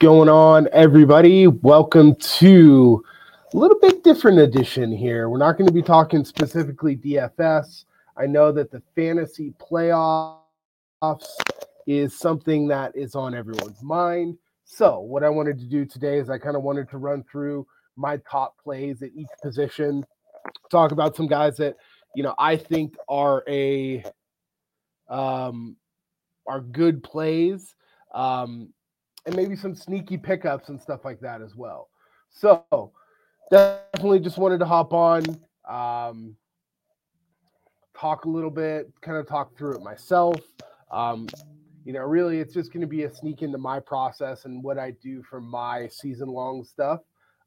Going on, everybody? Welcome to a little bit different edition here. We're not going to be talking specifically DFS. I know that the fantasy playoffs is something that is on everyone's mind. So, what I wanted to do today is I kind of wanted to run through my top plays at each position, talk about some guys that you know I think are a um, are good plays. Um, and maybe some sneaky pickups and stuff like that as well. So definitely just wanted to hop on, um, talk a little bit, kind of talk through it myself. Um, you know, really, it's just going to be a sneak into my process and what I do for my season long stuff.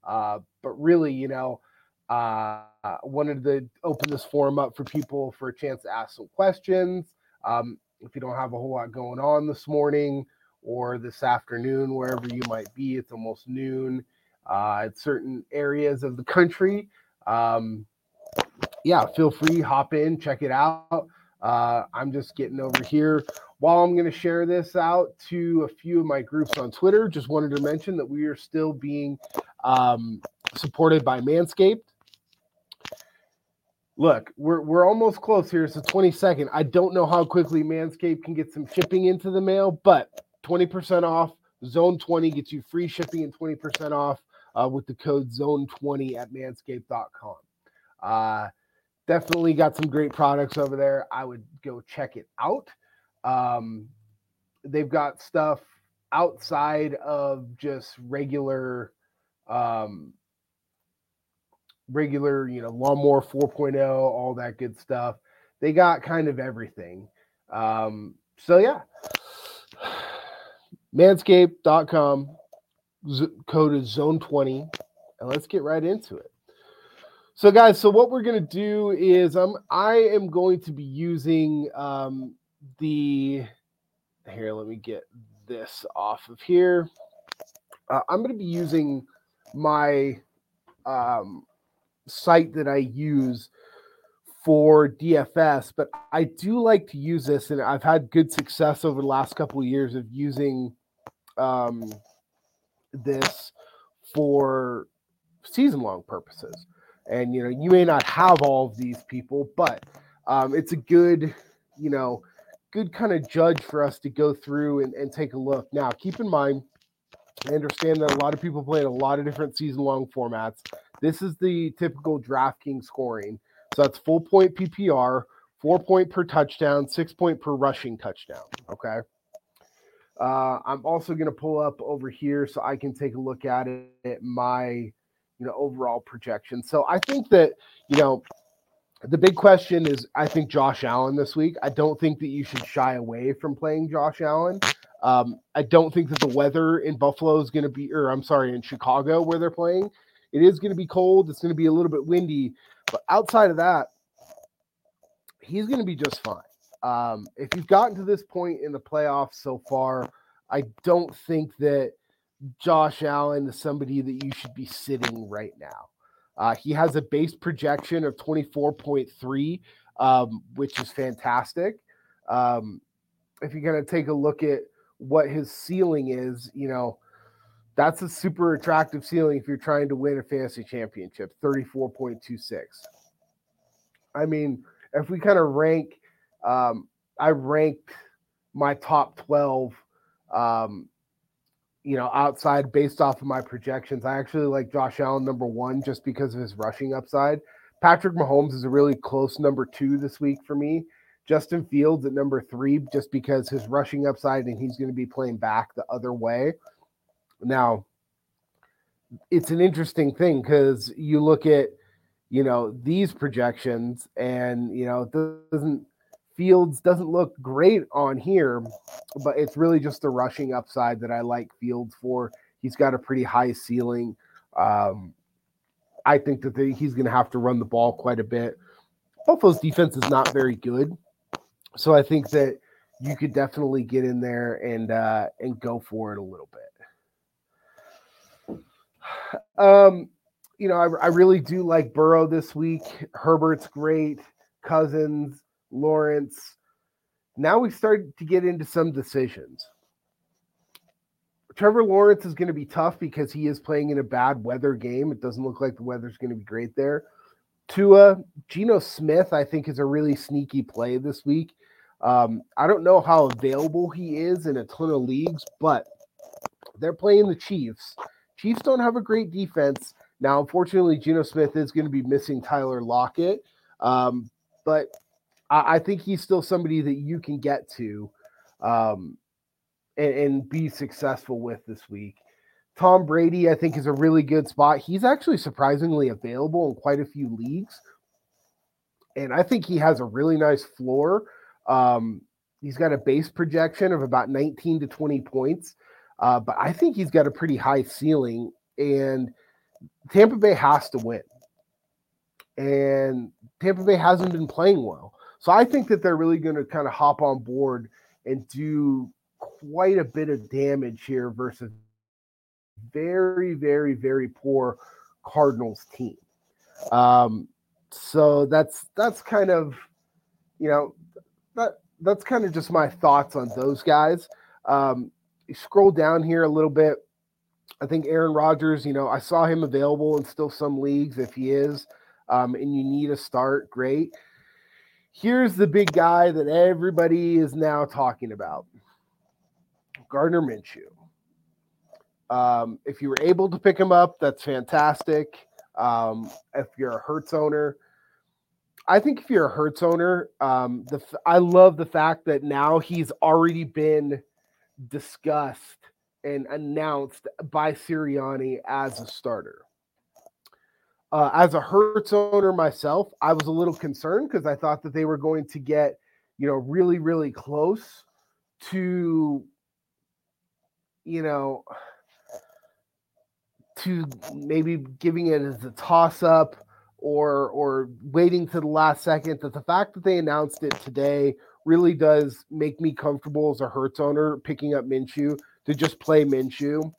Uh, but really, you know, uh, wanted to open this forum up for people for a chance to ask some questions. Um, if you don't have a whole lot going on this morning, or this afternoon, wherever you might be. It's almost noon uh, at certain areas of the country. Um, yeah, feel free, hop in, check it out. Uh, I'm just getting over here. While I'm going to share this out to a few of my groups on Twitter, just wanted to mention that we are still being um, supported by Manscaped. Look, we're, we're almost close here. It's the 22nd. I don't know how quickly Manscaped can get some shipping into the mail, but 20% off. Zone 20 gets you free shipping and 20% off uh, with the code Zone 20 at manscaped.com. Uh, definitely got some great products over there. I would go check it out. Um, they've got stuff outside of just regular um, regular, you know, lawnmower 4.0, all that good stuff. They got kind of everything. Um, so yeah, manscaped.com z- code is zone 20 and let's get right into it. So guys so what we're going to do is i'm i am going to be using um, the here let me get this off of here. Uh, i'm going to be using my um, site that i use for DFS, but I do like to use this, and I've had good success over the last couple of years of using um, this for season long purposes. And you know, you may not have all of these people, but um, it's a good, you know, good kind of judge for us to go through and, and take a look. Now, keep in mind, I understand that a lot of people play in a lot of different season long formats. This is the typical DraftKings scoring. So that's full point PPR, four point per touchdown, six point per rushing touchdown. Okay. Uh, I'm also going to pull up over here so I can take a look at it, at my, you know, overall projection. So I think that, you know, the big question is I think Josh Allen this week. I don't think that you should shy away from playing Josh Allen. Um, I don't think that the weather in Buffalo is going to be, or I'm sorry, in Chicago where they're playing, it is going to be cold. It's going to be a little bit windy, but outside of that, he's going to be just fine. Um, if you've gotten to this point in the playoffs so far, I don't think that Josh Allen is somebody that you should be sitting right now. Uh, he has a base projection of 24.3, um, which is fantastic. Um, if you're going to take a look at what his ceiling is, you know, that's a super attractive ceiling if you're trying to win a fantasy championship 34.26. I mean, if we kind of rank um, I rank my top 12, um, you know, outside based off of my projections. I actually like Josh Allen number one just because of his rushing upside. Patrick Mahomes is a really close number two this week for me. Justin Fields at number three, just because his rushing upside and he's going to be playing back the other way. Now, it's an interesting thing because you look at, you know, these projections and, you know, it doesn't Fields doesn't look great on here, but it's really just the rushing upside that I like Fields for. He's got a pretty high ceiling. Um, I think that the, he's going to have to run the ball quite a bit. Buffalo's defense is not very good, so I think that you could definitely get in there and uh, and go for it a little bit. Um, you know, I, I really do like Burrow this week. Herbert's great. Cousins, Lawrence. Now we start to get into some decisions. Trevor Lawrence is going to be tough because he is playing in a bad weather game. It doesn't look like the weather's going to be great there. Tua, Geno Smith, I think is a really sneaky play this week. Um, I don't know how available he is in a ton of leagues, but they're playing the Chiefs. Chiefs don't have a great defense. Now, unfortunately, Geno Smith is going to be missing Tyler Lockett, um, but I, I, think he's still somebody that you can get to um, and, and be successful with this week. Tom Brady, I think, is a really good spot. He's actually surprisingly available in quite a few leagues. And I think he has a really nice floor. Um, he's got a base projection of about 19 to 20 points. Uh, but I think he's got a pretty high ceiling, and Tampa Bay has to win. And Tampa Bay hasn't been playing well. So I think that they're really going to kind of hop on board and do quite a bit of damage here versus very, very, very poor Cardinals team. Um, so that's that's kind of you know that that's kind of just my thoughts on those guys. Um, scroll down here a little bit. I think Aaron Rodgers, you know, I saw him available in still some leagues if he is, um, and you need a start, great. Here's the big guy that everybody is now talking about Gardner Minshew. Um, if you were able to pick him up, that's fantastic. Um, if you're a Hurts owner, I think if you're a Hurts owner, um, the I love the fact that now he's already been discussed and announced by Sirianni as a starter. Uh, as a Hurts owner myself, I was a little concerned because I thought that they were going to get, you know, really, really close to, you know, to maybe giving it as a toss up or or waiting to the last second. That the fact that they announced it today really does make me comfortable as a Hurts owner picking up Minshew to just play Minshew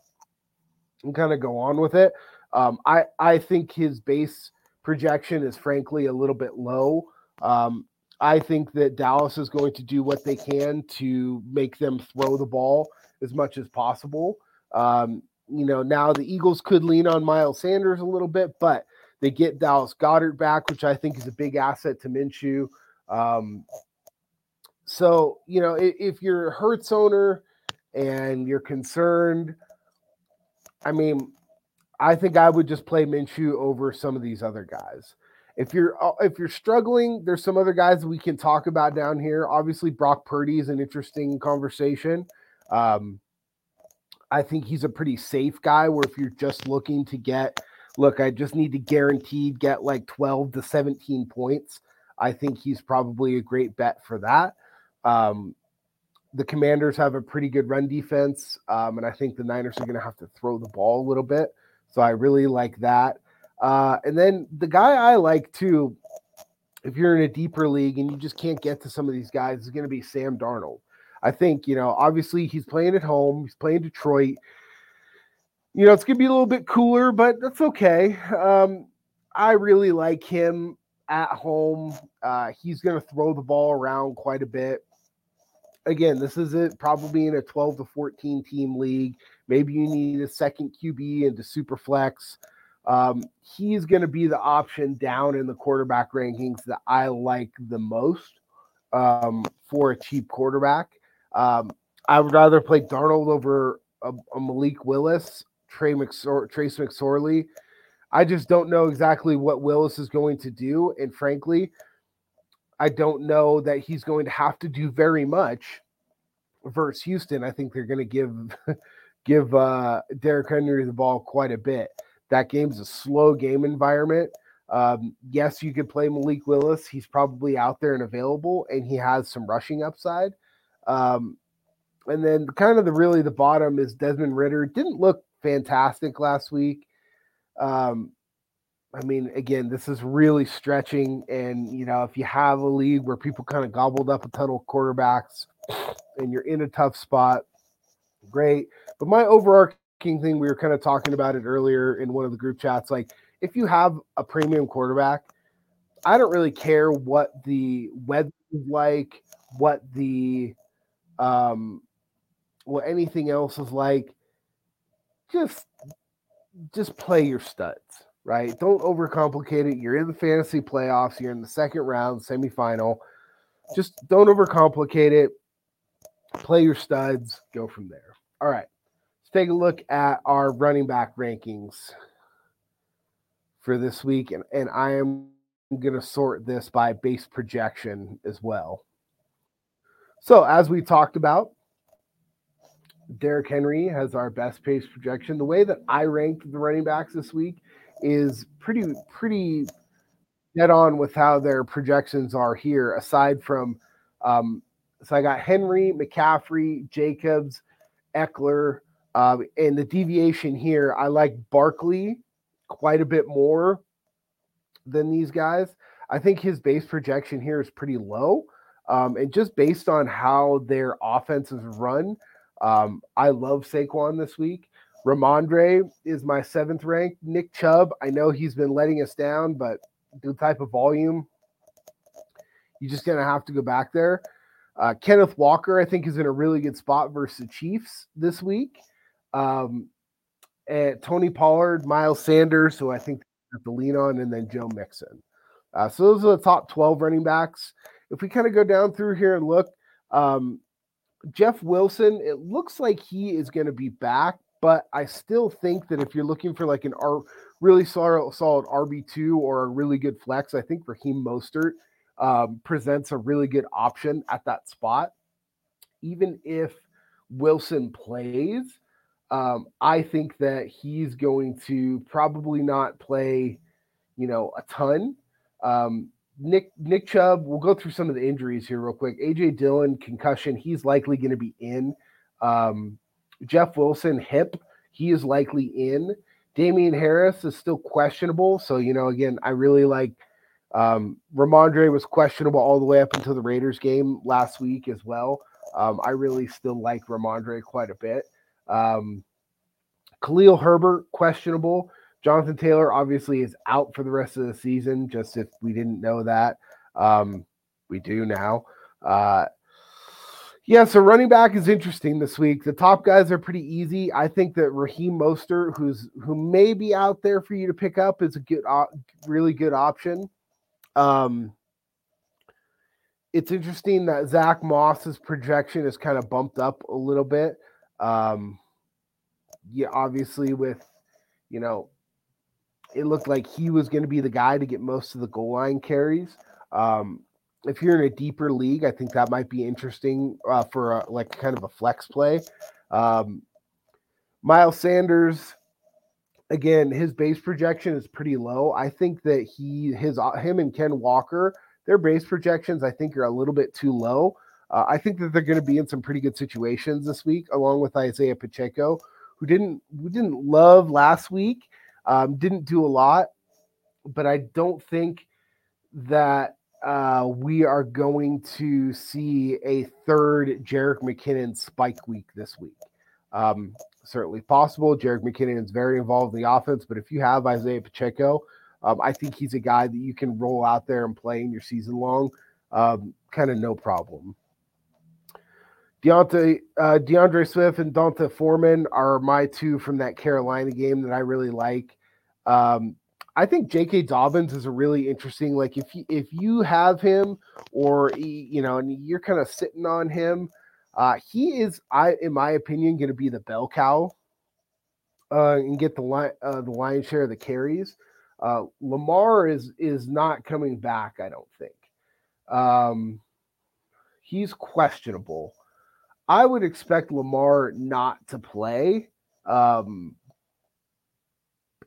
and kind of go on with it. Um, I I think his base projection is frankly a little bit low. Um, I think that Dallas is going to do what they can to make them throw the ball as much as possible. Um, you know, now the Eagles could lean on Miles Sanders a little bit, but they get Dallas Goedert back, which I think is a big asset to Minshew. Um, so, you know, if, if you're a Hurts owner and you're concerned, I mean, I think I would just play Minshew over some of these other guys. If you're uh, if you're struggling, there's some other guys we can talk about down here. Obviously, Brock Purdy is an interesting conversation. Um, I think he's a pretty safe guy. Where if you're just looking to get, look, I just need to guaranteed get like 12 to 17 points. I think he's probably a great bet for that. Um, the Commanders have a pretty good run defense, um, and I think the Niners are going to have to throw the ball a little bit. So I really like that. Uh, and then the guy I like too, if you're in a deeper league and you just can't get to some of these guys, is going to be Sam Darnold. I think, you know, obviously he's playing at home, he's playing Detroit. You know, it's going to be a little bit cooler, but that's okay. Um, I really like him at home. Uh, he's going to throw the ball around quite a bit again, this is it probably in a 12 to 14 team league. Maybe you need a second QB into super flex. Um, he's going to be the option down in the quarterback rankings that I like the most um, for a cheap quarterback. Um, I would rather play Darnold over a, a Malik Willis, Trey McSor- Trace McSorley. I just don't know exactly what Willis is going to do. And frankly, I don't know that he's going to have to do very much versus Houston. I think they're going to give give uh, Derrick Henry the ball quite a bit. That game's a slow game environment. Um, yes, you could play Malik Willis. He's probably out there and available, and he has some rushing upside. Um, and then kind of the really the bottom is Desmond Ridder. Didn't look fantastic last week. Um, I mean, again, this is really stretching. And, you know, if you have a league where people kind of gobbled up a ton of quarterbacks and you're in a tough spot, great. But my overarching thing, we were kind of talking about it earlier in one of the group chats. Like, if you have a premium quarterback, I don't really care what the weather is like, what the, um, what anything else is like just just play your studs, right? Don't overcomplicate it. You're in the fantasy playoffs, you're in the second round, semifinal. Just don't overcomplicate it. Play your studs, go from there. All right. Take a look at our running back rankings for this week. And, and I am going to sort this by base projection as well. So, as we talked about, Derrick Henry has our best pace projection. The way that I ranked the running backs this week is pretty pretty dead on with how their projections are here. Aside from, um, so I got Henry, McCaffrey, Jacobs, Ekeler, um, and the deviation here. I like Barkley quite a bit more than these guys. I think his base projection here is pretty low. Um, and just based on how their offenses run, um, I love Saquon this week. Rhamondre is my seventh rank. Nick Chubb, I know he's been letting us down, but the type of volume, you're just going to have to go back there. Uh, Kenneth Walker, I think, is in a really good spot versus the Chiefs this week. Um, and Tony Pollard, Miles Sanders, who I think have to lean on, and then Joe Mixon. Uh, so those are the top 12 running backs. If we kind of go down through here and look, um, Jeff Wilson, it looks like he is going to be back, but I still think that if you're looking for like an R, really solid, solid RB2 or a really good flex, I think Raheem Mostert um, presents a really good option at that spot. Even if Wilson plays, um, I think that he's going to probably not play, you know, a ton. Um, Nick Nick Chubb, we'll go through some of the injuries here real quick. AJ Dillon, concussion, he's likely going to be in. Um, Jeff Wilson, hip, he is likely in. Damien Harris is still questionable. So, you know, again, I really like um, Rhamondre was questionable all the way up until the Raiders game last week as well. Um, I really still like Rhamondre quite a bit. Um, Khalil Herbert, questionable. Jonathan Taylor obviously is out for the rest of the season. Just if we didn't know that, um, we do now. Uh, yeah, so running back is interesting this week. The top guys are pretty easy. I think that Raheem Mostert, who's who may be out there for you to pick up, is a good, really good option. Um, it's interesting that Zach Moss's projection is kind of bumped up a little bit. Um, yeah, obviously with you know it looked like he was going to be the guy to get most of the goal line carries. Um, if you're in a deeper league, I think that might be interesting uh, for a, like kind of a flex play. Um, Miles Sanders, again, his base projection is pretty low. I think that he, his, uh, him and Ken Walker, their base projections, I think, are a little bit too low. Uh, I think that they're going to be in some pretty good situations this week, along with Isaiah Pacheco, who didn't who didn't love last week. Um, didn't do a lot, but I don't think that uh, we are going to see a third Jerick McKinnon spike week this week. Um, certainly possible. Jerick McKinnon is very involved in the offense, but if you have Isaiah Pacheco, um, I think he's a guy that you can roll out there and play in your season long, um, kind of no problem. Deontay, uh, D'Andre Swift and D'Onta Foreman are my two from that Carolina game that I really like. Um, I think J.K. Dobbins is a really interesting. Like if you, if you have him, or you know, and you're kind of sitting on him, uh, he is, I in my opinion, going to be the bell cow uh, and get the line uh, the lion's share of the carries. Uh, Lamar is is not coming back. I don't think. Um, he's questionable. I would expect Lamar not to play. Um,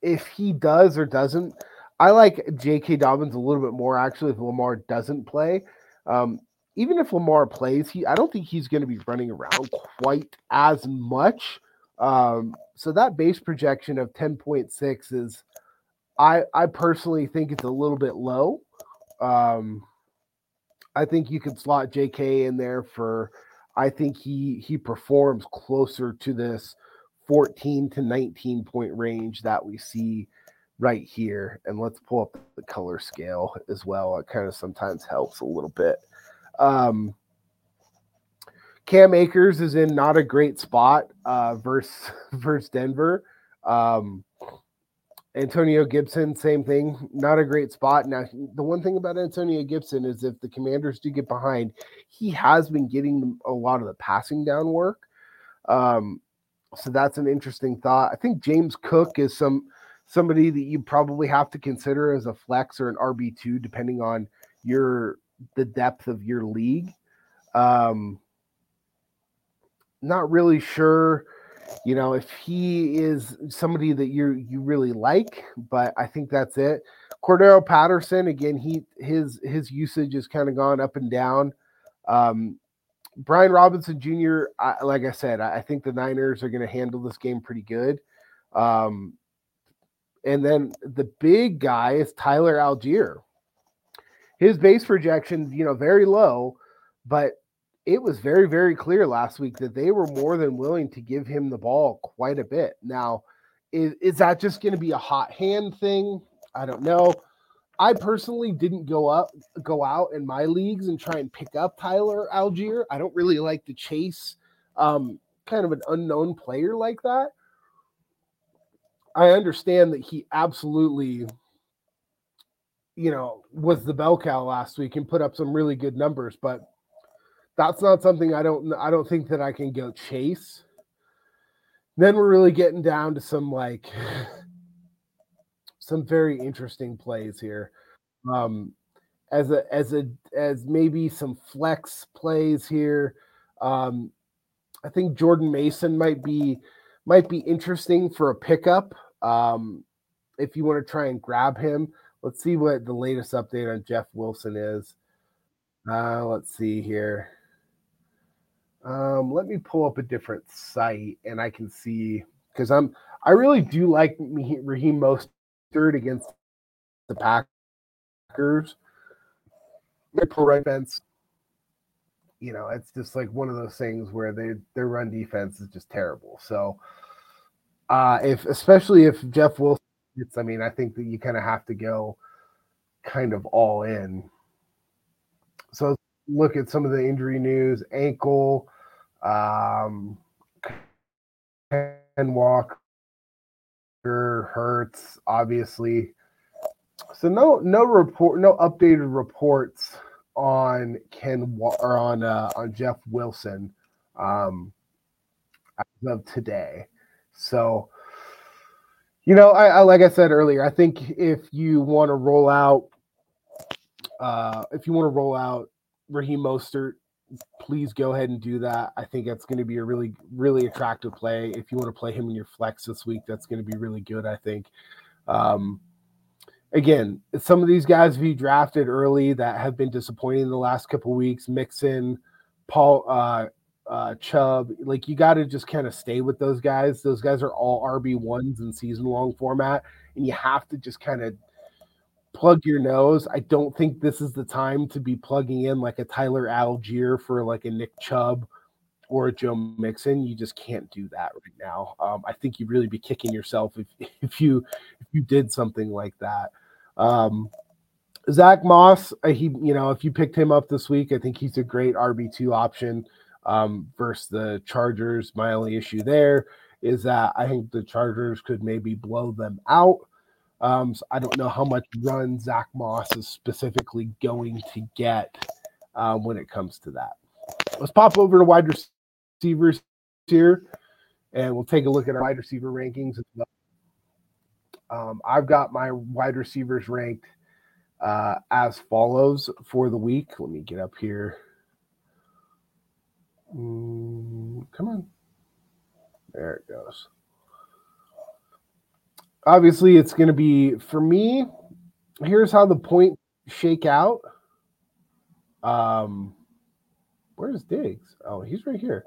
if he does or doesn't, I like J.K. Dobbins a little bit more actually. If Lamar doesn't play, um, even if Lamar plays, he I don't think he's going to be running around quite as much. Um, so that base projection of ten point six is, I I personally think it's a little bit low. Um, I think you could slot J.K. in there for I think he he performs closer to this 14 to 19 point range that we see right here. And let's pull up the color scale as well. It kind of sometimes helps a little bit. Um, Cam Akers is in not a great spot uh, versus versus Denver. Um, Antonio Gibson, same thing. Not a great spot. Now, the one thing about Antonio Gibson is if the commanders do get behind, he has been getting a lot of the passing down work. Um, so that's an interesting thought. I think James Cook is some somebody that you probably have to consider as a flex or an RB2, depending on your the depth of your league. Um, not really sure you know, if he is somebody that you you really like, but I think that's it. Cordarrelle Patterson, again, he his his usage has kind of gone up and down. Um, Brian Robinson Jr., I, like I said, I, I, think the Niners are going to handle this game pretty good. Um, and then the big guy is Tyler Allgeier. His base projection, you know, very low, but it was very, very clear last week that they were more than willing to give him the ball quite a bit. Now, is, is that just going to be a hot hand thing? I don't know. I personally didn't go up, go out in my leagues and try and pick up Tyler Allgeier. I don't really like to chase um, kind of an unknown player like that. I understand that he absolutely, you know, was the bell cow last week and put up some really good numbers, but that's not something I don't I don't think that I can go chase. Then we're really getting down to some like some very interesting plays here. Um as a as a as maybe some flex plays here. Um I think Jordan Mason might be might be interesting for a pickup. Um if you want to try and grab him. Let's see what the latest update on Jeff Wilson is. Uh, let's see here. Um, let me pull up a different site and I can see because I'm I really do like Raheem Mostert against the Packers. Pro defense, you know, it's just like one of those things where they their run defense is just terrible. So, uh, if especially if Jeff Wilson, I mean, I think that you kind of have to go kind of all in. So look at some of the injury news: ankle, um, Ken Walker, Hurts, obviously. So no no report, no updated reports on Ken or on uh, on Jeff Wilson um, as of today. So you know, I, I like I said earlier, I think if you want to roll out, uh, if you want to roll out Raheem Mostert please go ahead and do that. I think that's going to be a really, really attractive play. If you want to play him in your flex this week, that's going to be really good, I think. Um, again, some of these guys we drafted early that have been disappointing in the last couple weeks, Mixon, Paul, uh, uh, Chubb, like you got to just kind of stay with those guys. Those guys are all RB ones in season long format, and you have to just kind of plug your nose. I don't think this is the time to be plugging in like a Tyler Allgeier for like a Nick Chubb or a Joe Mixon. You just can't do that right now. Um, I think you'd really be kicking yourself if if you if you did something like that. Um, Zach Moss, uh, he you know if you picked him up this week, I think he's a great RB two option um, versus the Chargers. My only issue there is that I think the Chargers could maybe blow them out. Um, so I don't know how much run Zach Moss is specifically going to get um, when it comes to that. Let's pop over to wide receivers here, and we'll take a look at our wide receiver rankings. Um, I've got my wide receivers ranked uh, as follows for the week. Let me get up here. Mm, come on. There it goes obviously it's going to be for me. Here's how the point shake out. Um, where's Diggs? Oh, he's right here.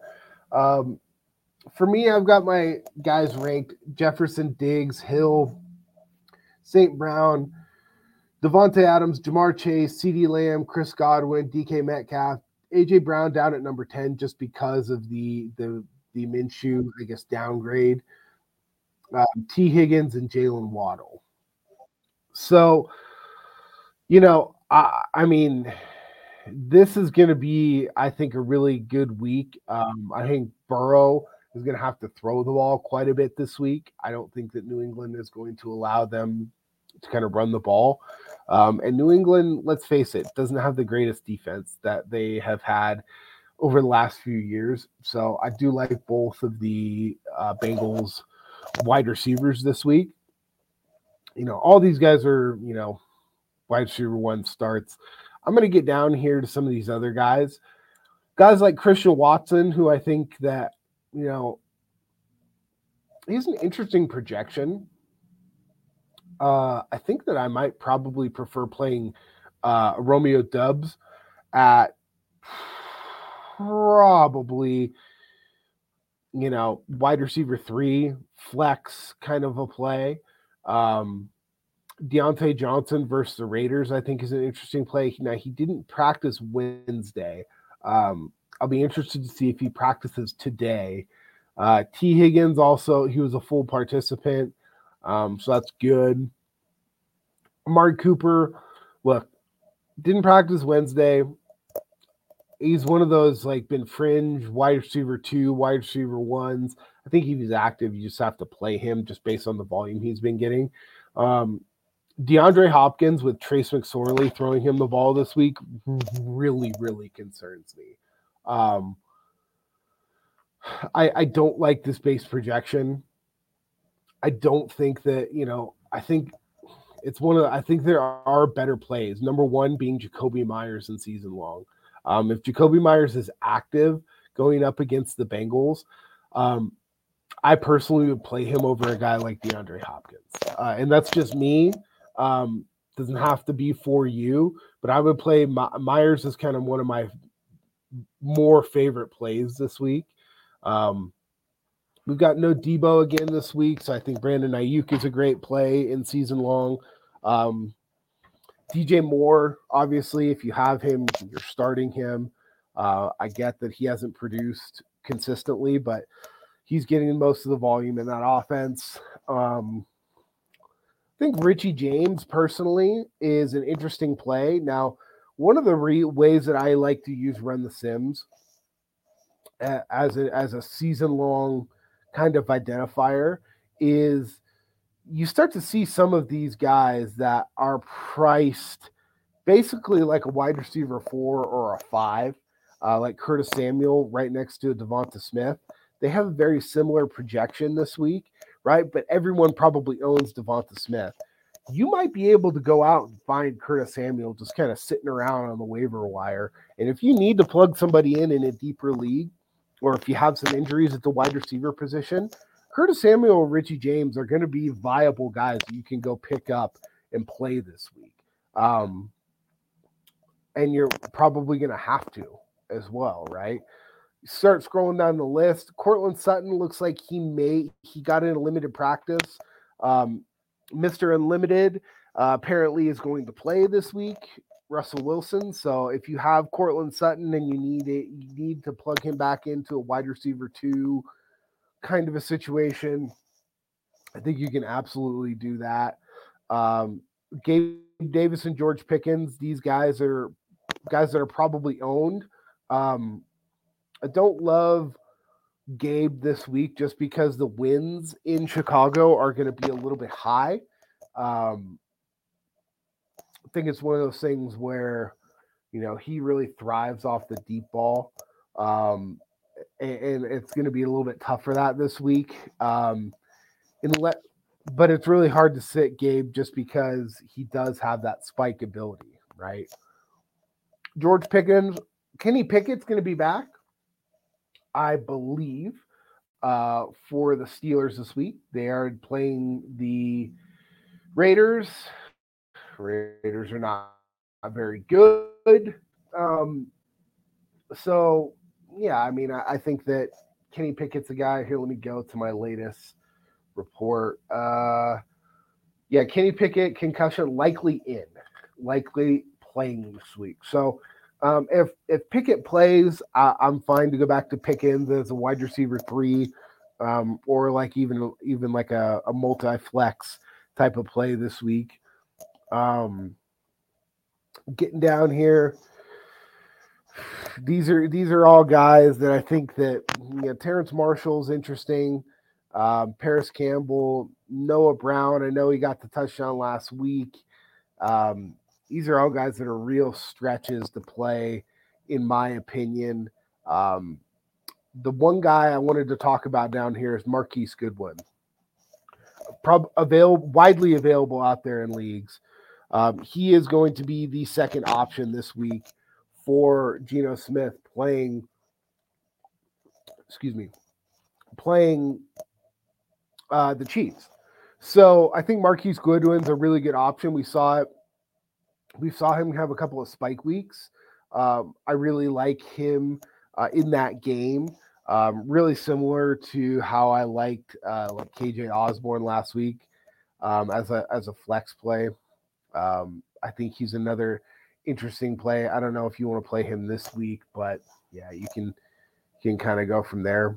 Um, for me, I've got my guys ranked: Jefferson, Diggs, Hill, St. Brown, Davante Adams, Ja'Marr Chase, CeeDee Lamb, Chris Godwin, DK Metcalf, AJ Brown down at number ten just because of the the the Minshew, I guess, downgrade um, Tee Higgins and Jaylen Waddle. So, you know, I, I mean, this is going to be, I think, a really good week. Um, I think Burrow is going to have to throw the ball quite a bit this week. I don't think that New England is going to allow them to kind of run the ball. Um, and New England, let's face it, doesn't have the greatest defense that they have had over the last few years. So I do like both of the uh, Bengals wide receivers this week. You know, all these guys are, you know, wide receiver one starts. I'm going to get down here to some of these other guys. Guys like Christian Watson, who I think that, you know, he's an interesting projection. Uh, I think that I might probably prefer playing uh, Romeo Doubs at probably, you know, wide receiver three, flex kind of a play. Um, Diontae Johnson versus the Raiders, I think, is an interesting play. Now, he didn't practice Wednesday. Um, I'll be interested to see if he practices today. Uh, Tee Higgins also, he was a full participant. Um, so that's good. Mark Cooper, look, didn't practice Wednesday. He's one of those like been fringe wide receiver two, wide receiver ones. I think if he's active, you just have to play him just based on the volume he's been getting. Um, DeAndre Hopkins with Trace McSorley throwing him the ball this week really, really concerns me. Um, I, I don't like this base projection. I don't think that, you know, I think it's one of the, I think there are better plays. Number one being Jakobi Meyers in season long. Um, if Jakobi Meyers is active going up against the Bengals, um, I personally would play him over a guy like DeAndre Hopkins. Uh, and that's just me. Um, doesn't have to be for you, but I would play My- Meyers as kind of one of my more favorite plays this week. Um, we've got no Deebo again this week, so I think Brandon Aiyuk is a great play in season long. Um, DJ Moore, obviously, if you have him, you're starting him. Uh, I get that he hasn't produced consistently, but he's getting most of the volume in that offense. Um, I think Richie James personally is an interesting play. Now, one of the re- ways that I like to use Run the Sims as a as a season long kind of identifier is you start to see some of these guys that are priced basically like a wide receiver four or a five, uh, like Curtis Samuel right next to Devonta Smith. They have a very similar projection this week, right? But everyone probably owns Devonta Smith. You might be able to go out and find Curtis Samuel just kind of sitting around on the waiver wire. And if you need to plug somebody in in a deeper league, or if you have some injuries at the wide receiver position, Curtis Samuel or Richie James are going to be viable guys you can go pick up and play this week. Um, and you're probably going to have to as well, right? start scrolling down the list. Courtland Sutton looks like he may he got in a limited practice. Um, Mr. Unlimited uh, apparently is going to play this week. Russell Wilson. So if you have Courtland Sutton and you need it, you need to plug him back into a wide receiver two kind of a situation. I think you can absolutely do that. Um, Gabe Davis and George Pickens, these guys are guys that are probably owned. Um, I don't love Gabe this week just because the wins in Chicago are going to be a little bit high. Um, I think it's one of those things where, you know, he really thrives off the deep ball. Um, and, it's going to be a little bit tough for that this week. Um, let, but it's really hard to sit Gabe just because he does have that spike ability, right? George Pickens, Kenny Pickett's going to be back. I believe, uh, for the Steelers this week. They are playing the Raiders. Raiders are not very good. Um, so, yeah, I mean, I, I, think that Kenny Pickett's a guy. Here, let me go to my latest report. Uh, yeah, Kenny Pickett concussion likely in, likely playing this week. So, um, if if Pickett plays, I, am fine to go back to Pickens as a wide receiver three, um, or like even even like a, a multi flex type of play this week. Um, getting down here, these are these are all guys that I think that you know Terrace Marshall's interesting. Um, Parris Campbell, Noah Brown. I know he got the touchdown last week. Um, these are all guys that are real stretches to play, in my opinion. Um, the one guy I wanted to talk about down here is Marquise Goodwin. Prob- avail- widely available out there in leagues. Um, he is going to be the second option this week for Geno Smith playing. Excuse me, playing uh, the Chiefs. So I think Marquise Goodwin's a really good option. We saw it. We saw him have a couple of spike weeks. Um, I really like him uh, in that game. Um, really similar to how I liked uh, like KJ Osborn last week um, as a as a flex play. Um, I think he's another interesting play. I don't know if you want to play him this week, but yeah, you can you can kind of go from there.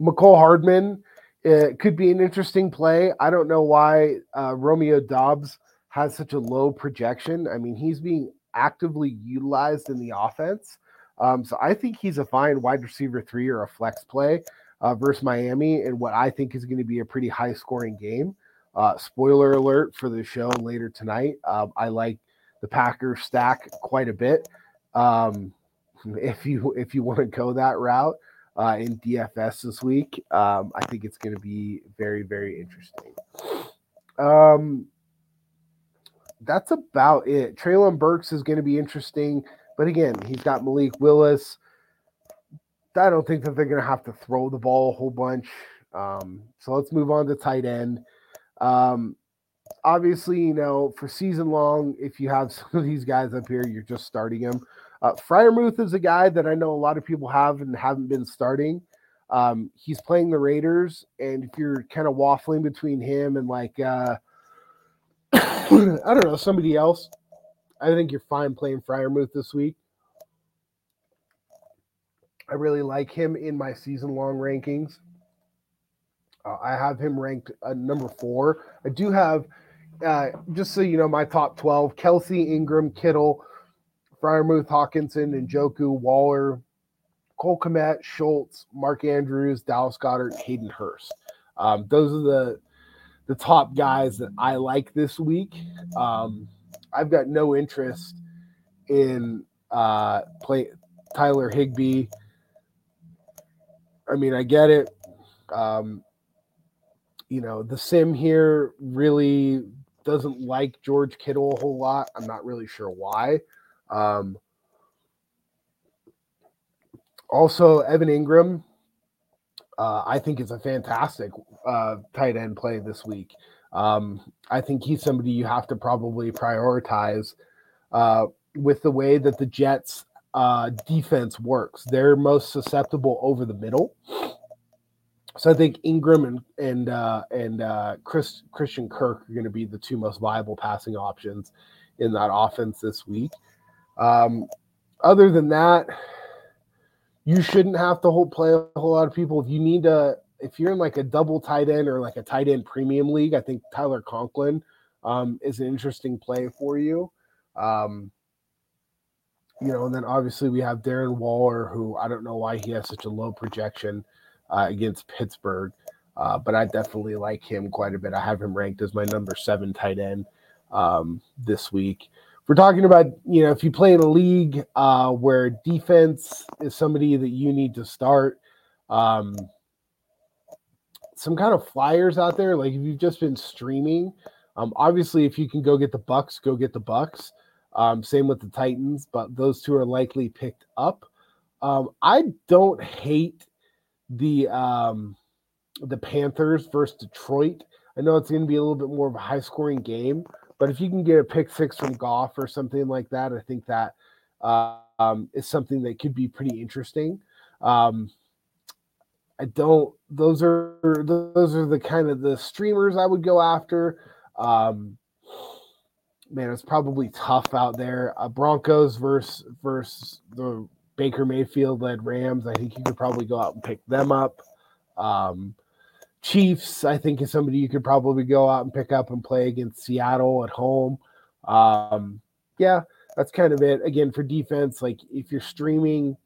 Mecole Hardman it could be an interesting play. I don't know why uh, Romeo Doubs has such a low projection. I mean, he's being actively utilized in the offense. Um, so I think he's a fine wide receiver three or a flex play uh, versus Miami in what I think is going to be a pretty high scoring game. Uh, spoiler alert for the show later tonight. Um, I like the Packers stack quite a bit. Um, if you if you want to go that route uh, in DFS this week, um, I think it's going to be very very interesting. Um, that's about it. Treylon Burks is going to be interesting. But again, he's got Malik Willis. I don't think that they're going to have to throw the ball a whole bunch. Um, so let's move on to tight end. Um, obviously, you know, for season long, if you have some of these guys up here, you're just starting them. Uh, Freiermuth is a guy that I know a lot of people have and haven't been starting. Um, he's playing the Raiders, and if you're kind of waffling between him and like, uh, I don't know, somebody else, I think you're fine playing Freiermuth this week. I really like him in my season long rankings. Uh, I have him ranked uh, number four. I do have, uh, just so you know, my top 12 Kelce, Engram, Kittle, Freiermuth, Hockenson, Njoku, Waller, Cole Kmet, Schultz, Mark Andrews, Dallas Goedert, Hayden Hurst. Um, those are the the top guys that I like this week. Um, I've got no interest in uh, play Tyler Higbee. I mean, I get it. Um, you know, the sim here really doesn't like George Kittle a whole lot. I'm not really sure why. Um, also, Evan Engram, uh, I think is a fantastic uh, tight end play this week. Um, I think he's somebody you have to probably prioritize uh, with the way that the Jets uh, defense works. They're most susceptible over the middle. So I think Engram and and uh, and uh, Chris Christian Kirk are going to be the two most viable passing options in that offense this week. Um, other than that, you shouldn't have to hold play a whole lot of people. If you need to if you're in like a double tight end or like a tight end premium league, I think Tyler Conklin um, is an interesting play for you. Um, you know, and then obviously we have Darren Waller, who I don't know why he has such a low projection uh, against Pittsburgh, uh, but I definitely like him quite a bit. I have him ranked as my number seven tight end um, this week. We're talking about, you know, if you play in a league uh, where defense is somebody that you need to start, um, some kind of flyers out there. Like if you've just been streaming, um, obviously if you can go get the Bucs, go get the Bucs. Um, same with the Titans, but those two are likely picked up. Um, I don't hate the um, the Panthers versus Detroit. I know it's going to be a little bit more of a high scoring game, but if you can get a pick six from Goff or something like that, I think that uh, um, is something that could be pretty interesting. Um, I don't. Those are those are the kind of the streamers I would go after. Um, man, it's probably tough out there. Uh, Broncos versus versus the Baker Mayfield led Rams. I think you could probably go out and pick them up. Um, Chiefs, I think, is somebody you could probably go out and pick up and play against Seattle at home. Um, yeah, that's kind of it. Again, for defense, like if you're streaming,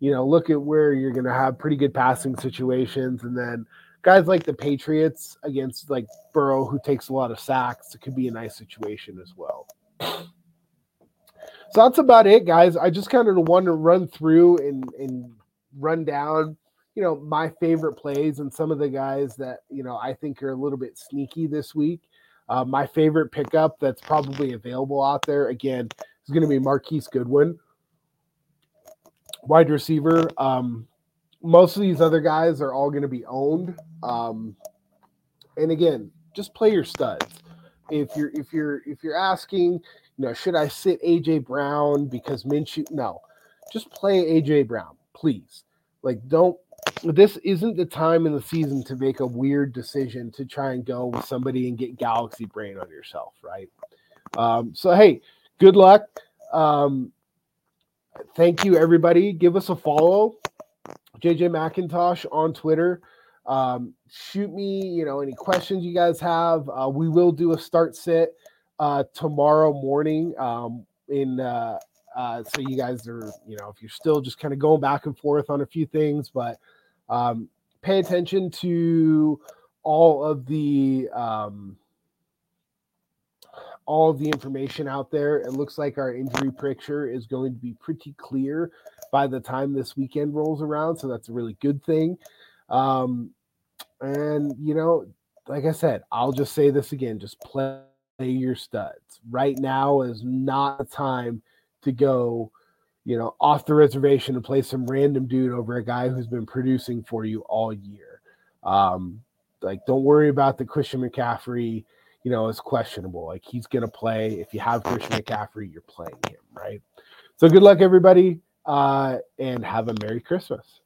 you know, look at where you're going to have pretty good passing situations, and then guys like the Patriots against like Burrow, who takes a lot of sacks, it could be a nice situation as well. So that's about it, guys. I just kind of want to run through and, and run down, you know, my favorite plays and some of the guys that, you know, I think are a little bit sneaky this week. Uh, my favorite pickup that's probably available out there, again, is going to be Marquise Goodwin, wide receiver. Um, most of these other guys are all going to be owned. Um, and again, just play your studs. If you're if you're if you're asking, know, should I sit AJ Brown because Minshew? No, just play AJ Brown, please. Like, don't. This isn't the time in the season to make a weird decision to try and go with somebody and get galaxy brain on yourself, right? Um, so hey, good luck. Um, thank you, everybody. Give us a follow. JJ McIntosh on Twitter. Um, shoot me, you know, any questions you guys have. Uh, we will do a start sit uh, tomorrow morning. Um, in uh, uh, so you guys are, you know, if you're still just kind of going back and forth on a few things, but um, pay attention to all of the um, all of the information out there. It looks like our injury picture is going to be pretty clear by the time this weekend rolls around, so that's a really good thing. Um, and you know, like I said, I'll just say this again: just play your studs. Right now is not the time to go, you know, off the reservation and play some random dude over a guy who's been producing for you all year. Um, like, don't worry about the Christian McCaffrey. You know, is questionable. Like he's gonna play. If you have Christian McCaffrey, you're playing him, right? So good luck, everybody, uh, and have a Merry Christmas.